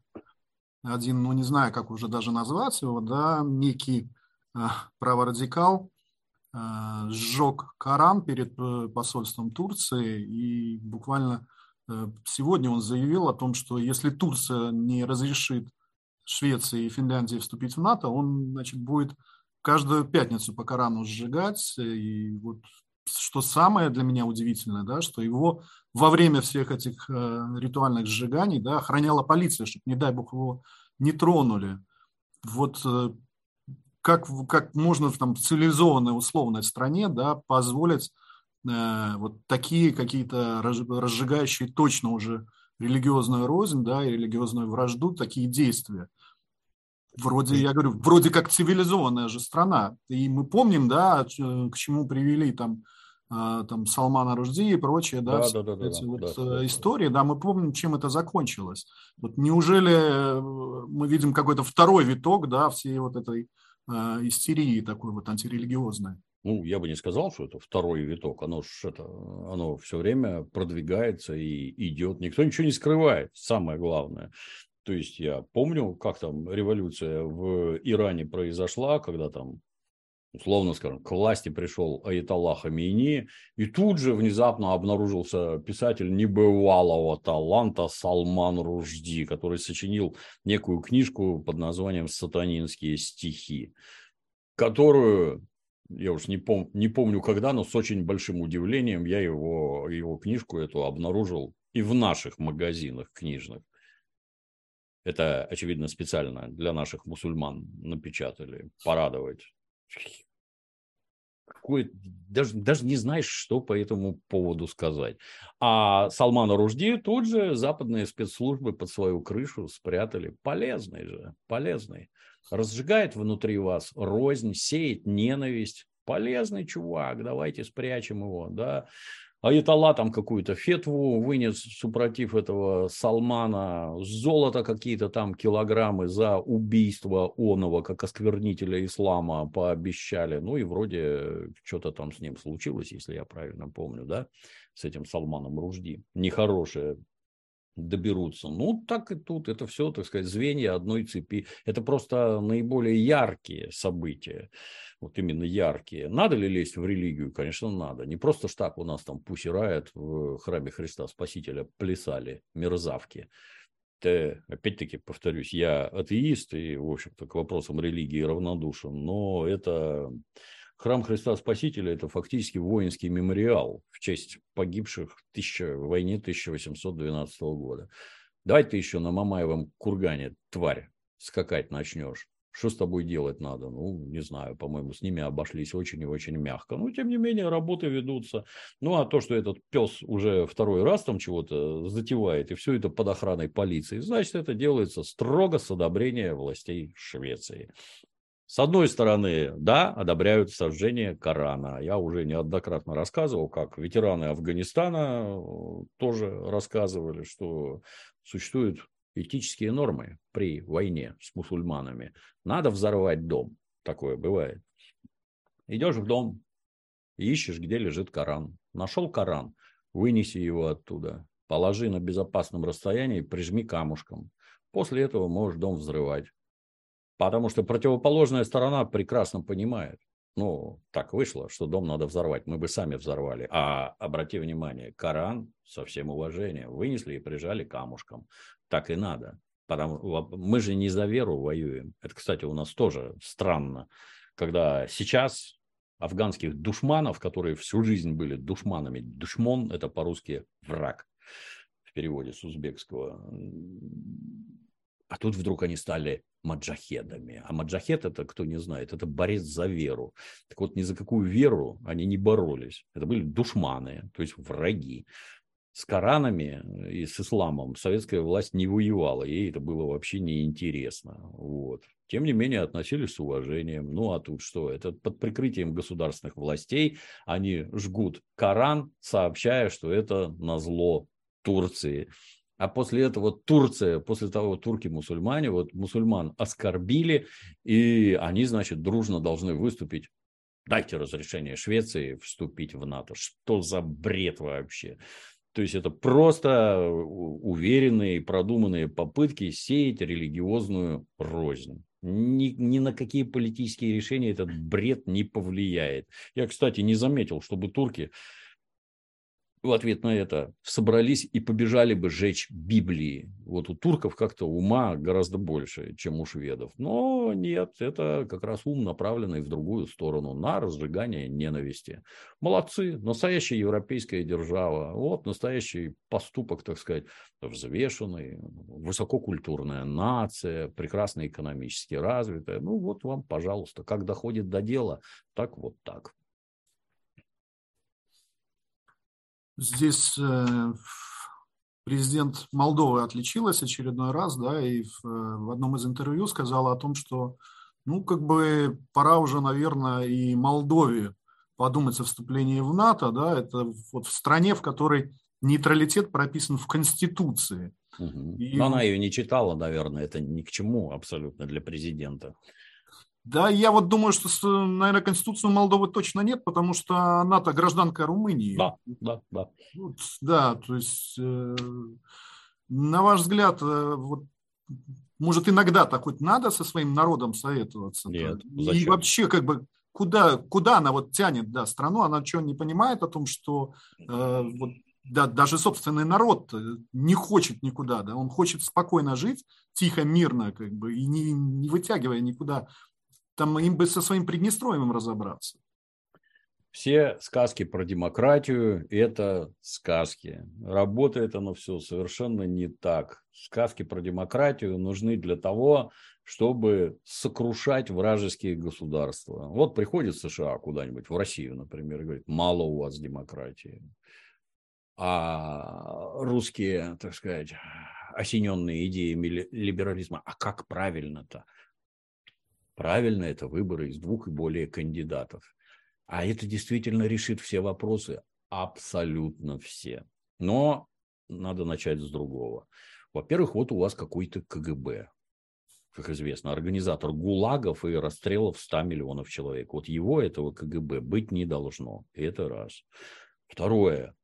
один, ну не знаю, как уже даже назвать его, да, некий э, праворадикал, сжег Коран перед э, посольством Турции, и буквально э, сегодня он заявил о том, что если Турция не разрешит Швеции и Финляндии вступить в НАТО, он значит, будет каждую пятницу по Корану сжигать. И вот что самое для меня удивительное, да, что его во время всех этих э, ритуальных сжиганий да, охраняла полиция, чтобы, не дай бог, его не тронули. Вот э, как, как можно в там, цивилизованной условной стране да, позволить э, вот такие какие-то разжигающие точно уже религиозную рознь да, и религиозную вражду, такие действия. Вроде, я говорю, вроде как цивилизованная же страна. И мы помним, да, к чему привели там, э, там Салмана Ружди и прочие, да, да, да, да, эти да, вот да, э, истории, да, мы помним, чем это закончилось. Вот неужели э, мы видим какой-то второй виток, да, всей вот этой Э, истерии такой вот антирелигиозной. Ну, я бы не сказал, что это второй виток. Оно, это, оно все время продвигается и идет. Никто ничего не скрывает, самое главное. То есть я помню, как там революция в Иране произошла, когда там условно скажем, к власти пришел Аятолла Хамини, и тут же внезапно обнаружился писатель небывалого таланта Салман Ружди, который сочинил некую книжку под названием «Сатанинские стихи», которую, я уж не, пом- не помню когда, но с очень большим удивлением я его, его книжку эту обнаружил и в наших магазинах книжных. Это, очевидно, специально для наших мусульман напечатали, порадовать какой, даже, даже не знаешь, что по этому поводу сказать. А Салмана Ружди тут же западные спецслужбы под свою крышу спрятали. Полезный же, полезный. Разжигает внутри вас рознь, сеет ненависть. Полезный чувак, давайте спрячем его, да. Аятолла там какую-то фетву вынес, супротив этого Салмана, золото какие-то там килограммы за убийство оного, как осквернителя ислама, пообещали. Ну и вроде что-то там с ним случилось, если я правильно помню, да, с этим Салманом Ружди. Нехорошее доберутся. Ну, так и тут. Это все, так сказать, звенья одной цепи. Это просто наиболее яркие события. Вот именно яркие. Надо ли лезть в религию? Конечно, надо. Не просто ж так у нас там пусирает в храме Христа Спасителя плясали мерзавки. Это, опять-таки, повторюсь, я атеист и, в общем-то, к вопросам религии равнодушен, но это Храм Христа Спасителя – это фактически воинский мемориал в честь погибших в, тысяча, в войне 1812 года. Давай ты еще на Мамаевом кургане, тварь, скакать начнешь. Что с тобой делать надо? Ну, не знаю, по-моему, с ними обошлись очень и очень мягко. Но, тем не менее, работы ведутся. Ну, а то, что этот пес уже второй раз там чего-то затевает, и все это под охраной полиции, значит, это делается строго с одобрения властей Швеции. С одной стороны, да, одобряют сожжение Корана. Я уже неоднократно рассказывал, как ветераны Афганистана э, тоже рассказывали, что существуют этические нормы при войне с мусульманами. Надо взорвать дом. Такое бывает. Идешь в дом, ищешь, где лежит Коран. Нашел Коран, вынеси его оттуда, положи на безопасном расстоянии, прижми камушком. После этого можешь дом взрывать. Потому что противоположная сторона прекрасно понимает, Ну, так вышло, что дом надо взорвать. Мы бы сами взорвали. А обрати внимание, Коран со всем уважением вынесли и прижали камушком. Так и надо. Потому мы же не за веру воюем. Это, кстати, у нас тоже странно, когда сейчас афганских душманов, которые всю жизнь были душманами. Душмон – это по-русски враг в переводе с узбекского. А тут вдруг они стали маджахедами. А маджахед это, кто не знает, это борец за веру. Так вот, ни за какую веру они не боролись. Это были душманы, то есть враги. С Коранами и с исламом советская власть не воевала, ей это было вообще неинтересно. Вот. Тем не менее, относились с уважением. Ну, а тут что? Это под прикрытием государственных властей они жгут Коран, сообщая, что это на зло Турции. А после этого Турция, после того турки-мусульмане, вот мусульман оскорбили, и они, значит, дружно должны выступить. Дайте разрешение Швеции вступить в НАТО. Что за бред вообще? То есть это просто уверенные, продуманные попытки сеять религиозную рознь. Ни, ни на какие политические решения этот бред не повлияет. Я, кстати, не заметил, чтобы турки в ответ на это собрались и побежали бы жечь Библии. Вот у турков как-то ума гораздо больше, чем у шведов. Но нет, это как раз ум, направленный в другую сторону, на разжигание ненависти. Молодцы, настоящая европейская держава. Вот настоящий поступок, так сказать, взвешенный, высококультурная нация, прекрасно экономически развитая. Ну вот вам, пожалуйста, как доходит до дела, так вот так. Здесь э, президент Молдовы отличилась очередной раз, да, и в, в одном из интервью сказала о том, что, ну, как бы пора уже, наверное, и Молдове подумать о вступлении в НАТО, да, это вот в стране, в которой нейтралитет прописан в Конституции. Угу. И... Но она ее не читала, наверное, это ни к чему абсолютно для президента. Да, я вот думаю, что, наверное, Конституции Молдовы точно нет, потому что она-то гражданка Румынии. Да, да, да. Вот, да, то есть, э, на ваш взгляд, э, вот, может, иногда-то хоть надо со своим народом советоваться? Нет, зачем? И вообще, как бы, куда, куда она вот тянет, да, страну? Она что, не понимает о том, что э, вот, да, даже собственный народ не хочет никуда, да, он хочет спокойно жить, тихо, мирно, как бы, и не, не вытягивая никуда там им бы со своим Приднестровьем разобраться. Все сказки про демократию – это сказки. Работает оно все совершенно не так. Сказки про демократию нужны для того, чтобы сокрушать вражеские государства. Вот приходит США куда-нибудь, в Россию, например, и говорит, мало у вас демократии. А русские, так сказать, осененные идеями либерализма, а как правильно-то? Правильно, это выборы из двух и более кандидатов. А это действительно решит все вопросы, абсолютно все. Но надо начать с другого. Во-первых, вот у вас какой-то КГБ, как известно, организатор ГУЛАГов и расстрелов 100 миллионов человек. Вот его, этого КГБ, быть не должно. Это раз. Второе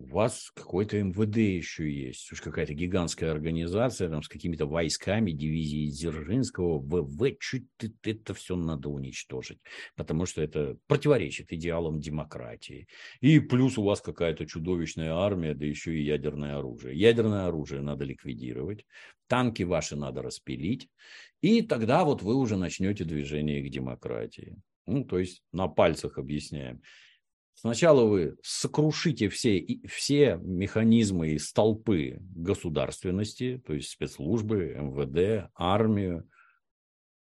у вас какой-то МВД еще есть, уж какая-то гигантская организация там, с какими-то войсками, дивизией Дзержинского, ВВ, чуть это все надо уничтожить, потому что это противоречит идеалам демократии. И плюс у вас какая-то чудовищная армия, да еще и ядерное оружие. Ядерное оружие надо ликвидировать, танки ваши надо распилить, и тогда вот вы уже начнете движение к демократии. Ну, то есть на пальцах объясняем. Сначала вы сокрушите все, все механизмы и столпы государственности, то есть спецслужбы, МВД, армию,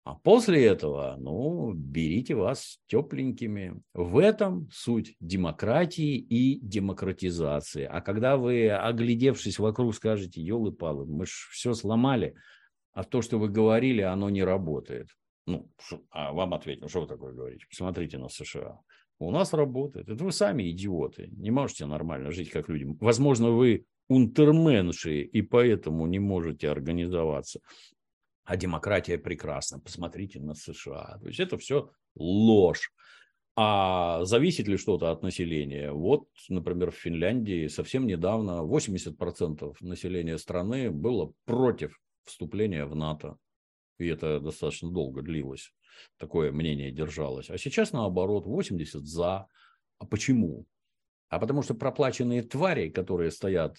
а после этого, ну, берите вас тепленькими. В этом суть демократии и демократизации. А когда вы, оглядевшись вокруг, скажете, елы-палы, мы же все сломали, а то, что вы говорили, оно не работает. Ну, а вам ответил, что вы такое говорите? Посмотрите на США. У нас работает. Это вы сами идиоты. Не можете нормально жить как люди. Возможно, вы унтерменши и поэтому не можете организоваться. А демократия прекрасна. Посмотрите на США. То есть это все ложь. А зависит ли что-то от населения? Вот, например, в Финляндии совсем недавно 80% населения страны было против вступления в НАТО. И это достаточно долго длилось. Такое мнение держалось. А сейчас наоборот, 80 за. А почему? А потому что проплаченные твари, которые стоят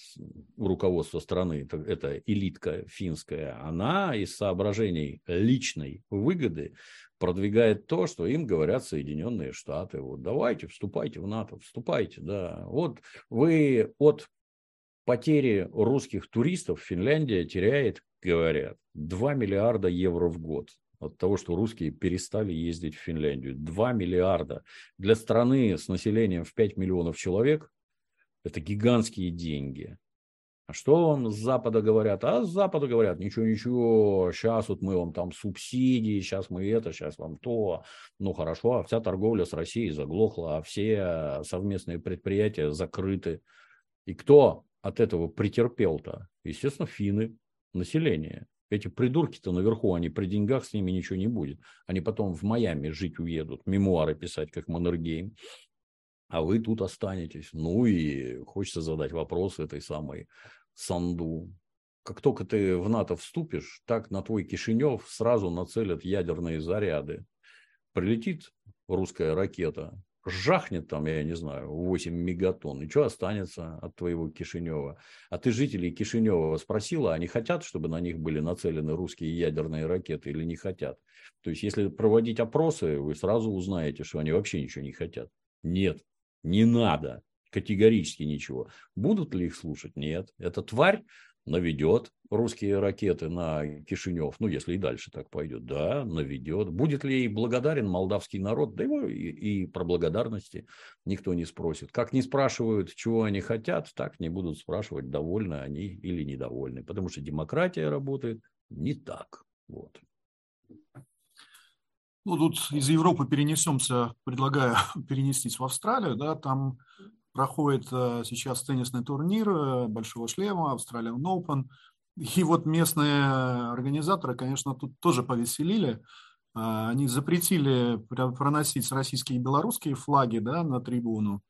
у руководства страны, это, это элитка финская, она из соображений личной выгоды продвигает то, что им говорят Соединенные Штаты. Вот давайте, вступайте в НАТО, вступайте, да. Вот вы от потери русских туристов Финляндия теряет, говорят, 2 миллиарда евро в год от того, что русские перестали ездить в Финляндию. 2 миллиарда. Для страны с населением в 5 миллионов человек это гигантские деньги. А что вам с Запада говорят? А с Запада говорят, ничего-ничего, сейчас вот мы вам там субсидии, сейчас мы это, сейчас вам то. Ну хорошо, а вся торговля с Россией заглохла, а все совместные предприятия закрыты. И кто от этого претерпел-то? Естественно, финны, население. Эти придурки-то наверху, они при деньгах, с ними ничего не будет. Они потом в Майами жить уедут, мемуары писать, как Маннергейм. А вы тут останетесь. Ну и хочется задать вопрос этой самой Санду. Как только ты в НАТО вступишь, так на твой Кишинев сразу нацелят ядерные заряды. Прилетит русская ракета, жахнет там, я не знаю, 8 мегатонн, и что останется от твоего Кишинева? А ты жителей Кишинева спросила, они хотят, чтобы на них были нацелены русские ядерные ракеты или не хотят? То есть, если проводить опросы, вы сразу узнаете, что они вообще ничего не хотят. Нет, не надо. Категорически ничего. Будут ли их слушать? Нет. Эта тварь наведет русские ракеты на Кишинев, ну, если и дальше так пойдет, да, наведет. Будет ли ей благодарен молдавский народ? Да его и, и про благодарности никто не спросит. Как не спрашивают, чего они хотят, так не будут спрашивать, довольны они или недовольны. Потому что демократия работает не так. Вот. Ну, тут из Европы перенесемся, предлагаю [LAUGHS] перенестись в Австралию, да, там проходит э, сейчас теннисный турнир э, Большого шлема, Australian Open. И вот местные организаторы, конечно, тут тоже повеселили. Э, они запретили проносить российские и белорусские флаги да, на трибуну,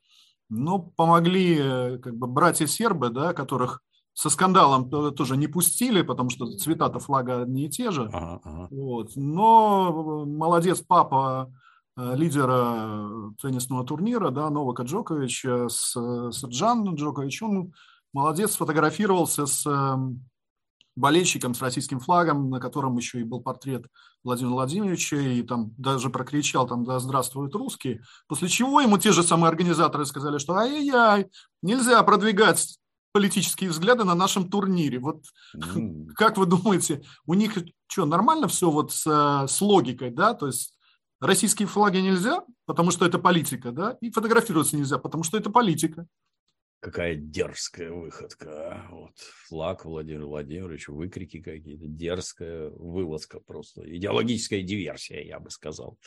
но помогли как бы братья сербы, да, которых со скандалом тоже не пустили, потому что цвета-то флага не и те же. Ага, ага. Вот. Но молодец папа лидера теннисного турнира, да, Новака Джоковича с, с Джан Джокович, он молодец, сфотографировался с болельщиком с российским флагом, на котором еще и был портрет Владимира Владимировича, и там даже прокричал там «Да здравствуют русские», после чего ему те же самые организаторы сказали, что ай-яй-яй, нельзя продвигать политические взгляды на нашем турнире. Вот mm. [LAUGHS] как вы думаете, у них что, нормально все вот с, с логикой, да, то есть Российские флаги нельзя, потому что это политика, да, и фотографироваться нельзя, потому что это политика. Какая дерзкая выходка. А? Вот флаг Владимира Владимировича, выкрики какие-то, дерзкая вылазка просто. Идеологическая диверсия, я бы сказал.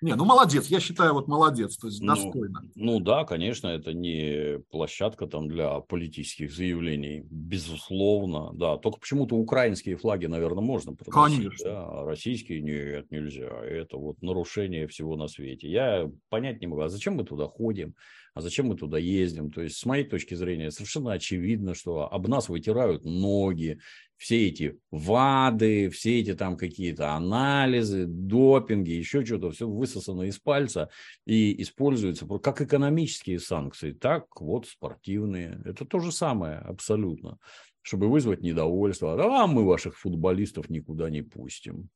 Не, ну молодец, я считаю, вот молодец, то есть ну, достойно. Ну да, конечно, это не площадка там для политических заявлений, безусловно, да. Только почему-то украинские флаги, наверное, можно проносить, конечно. да, а российские нет, нельзя. Это вот нарушение всего на свете. Я понять не могу, а зачем мы туда ходим? а зачем мы туда ездим? То есть, с моей точки зрения, совершенно очевидно, что об нас вытирают ноги, все эти ВАДы, все эти там какие-то анализы, допинги, еще что-то, все высосано из пальца и используется как экономические санкции, так вот спортивные. Это то же самое абсолютно, чтобы вызвать недовольство. А мы ваших футболистов никуда не пустим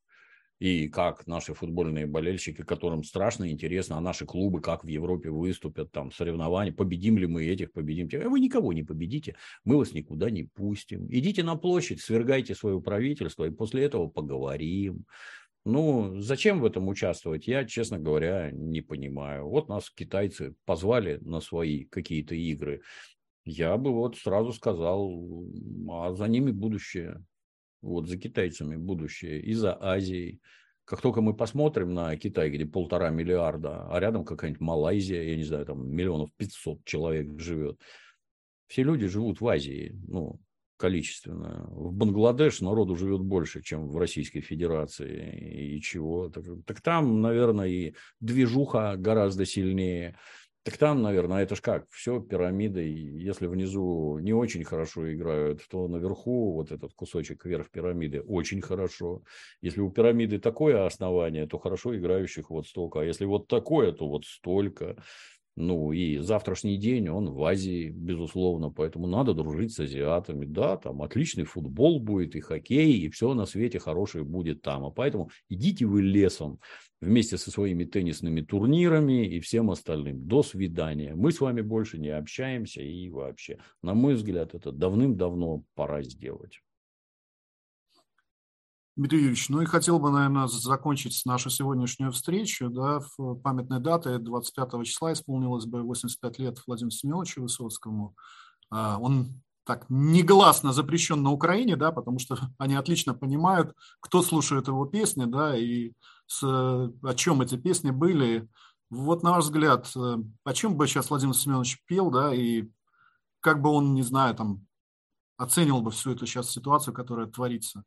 и как наши футбольные болельщики, которым страшно интересно, а наши клубы как в Европе выступят, там, соревнования, победим ли мы этих, победим тех. Вы никого не победите, мы вас никуда не пустим. Идите на площадь, свергайте свое правительство, и после этого поговорим. Ну, зачем в этом участвовать, я, честно говоря, не понимаю. Вот нас китайцы позвали на свои какие-то игры. Я бы вот сразу сказал, а за ними будущее вот за китайцами будущее и за Азией. Как только мы посмотрим на Китай, где полтора миллиарда, а рядом какая-нибудь Малайзия, я не знаю, там миллионов пятьсот человек живет. Все люди живут в Азии, ну, количественно. В Бангладеш народу живет больше, чем в Российской Федерации. И чего? Так, так там, наверное, и движуха гораздо сильнее Так там, наверное, это ж как, все пирамидой. Если внизу не очень хорошо играют, то наверху вот этот кусочек вверх пирамиды очень хорошо. Если у пирамиды такое основание, то хорошо играющих вот столько. А если вот такое, то вот столько. Ну, и завтрашний день, он в Азии, безусловно, поэтому надо дружить с азиатами. Да, там отличный футбол будет, и хоккей, и все на свете хорошее будет там. А поэтому идите вы лесом вместе со своими теннисными турнирами и всем остальным. До свидания. Мы с вами больше не общаемся и вообще, на мой взгляд, это давным-давно пора сделать. Дмитрий Юрьевич, ну и хотел бы, наверное, закончить нашу сегодняшнюю встречу. Да, в памятной даты 25 числа исполнилось бы 85 лет Владимиру Семеновичу Высоцкому. А, он так негласно запрещен на Украине, да, потому что [LAUGHS] они отлично понимают, кто слушает его песни, да, и с, о чем эти песни были. Вот, на ваш взгляд, э, о чем бы сейчас Владимир Семенович пел, да, и как бы он, не знаю, там, оценивал бы всю эту сейчас ситуацию, которая творится?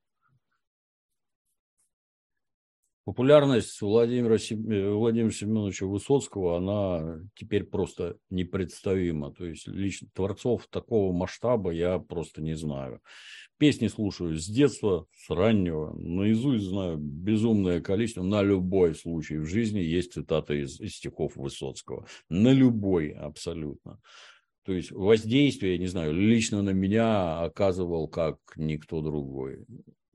Популярность Владимира, э, Владимира Семеновича Высоцкого, она теперь просто непредставима. То есть лично творцов такого масштаба я просто не знаю. Песни слушаю с детства, с раннего, наизусть знаю безумное количество. На любой случай в жизни есть цитаты из, из стихов Высоцкого. На любой абсолютно. То есть воздействие, я не знаю, лично на меня оказывал как никто другой.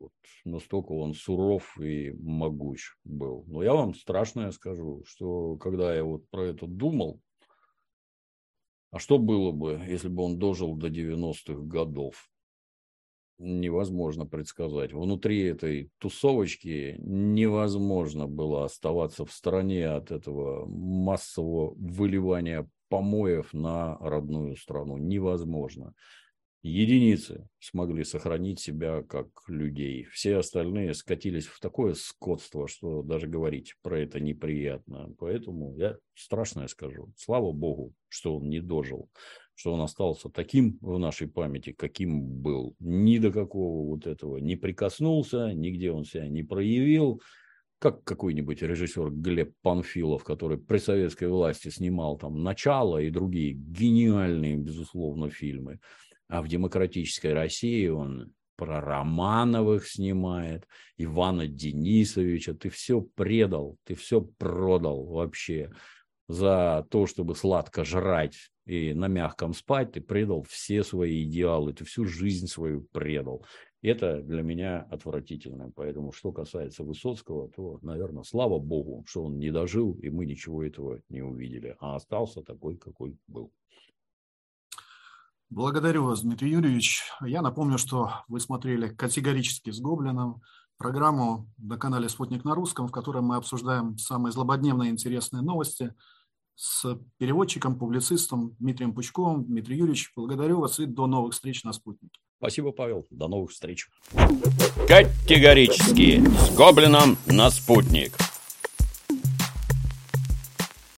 Вот настолько он суров и могуч был. Но я вам страшное скажу, что когда я вот про это думал, а что было бы, если бы он дожил до 90-х годов? Невозможно предсказать. Внутри этой тусовочки невозможно было оставаться в стороне от этого массового выливания помоев на родную страну. Невозможно единицы смогли сохранить себя как людей. Все остальные скатились в такое скотство, что даже говорить про это неприятно. Поэтому я страшное скажу. Слава Богу, что он не дожил, что он остался таким в нашей памяти, каким был. Ни до какого вот этого не прикоснулся, нигде он себя не проявил как какой-нибудь режиссер Глеб Панфилов, который при советской власти снимал там «Начало» и другие гениальные, безусловно, фильмы. А в демократической России он про Романовых снимает, Ивана Денисовича. Ты все предал, ты все продал вообще за то, чтобы сладко жрать и на мягком спать, ты предал все свои идеалы, ты всю жизнь свою предал. Это для меня отвратительно. Поэтому, что касается Высоцкого, то, наверное, слава богу, что он не дожил, и мы ничего этого не увидели, а остался такой, какой был. Благодарю вас, Дмитрий Юрьевич. Я напомню, что вы смотрели категорически с Гоблином программу на канале «Спутник на русском», в которой мы обсуждаем самые злободневные интересные новости с переводчиком, публицистом Дмитрием Пучковым. Дмитрий Юрьевич, благодарю вас и до новых встреч на «Спутнике». Спасибо, Павел. До новых встреч. Категорически с Гоблином на «Спутник».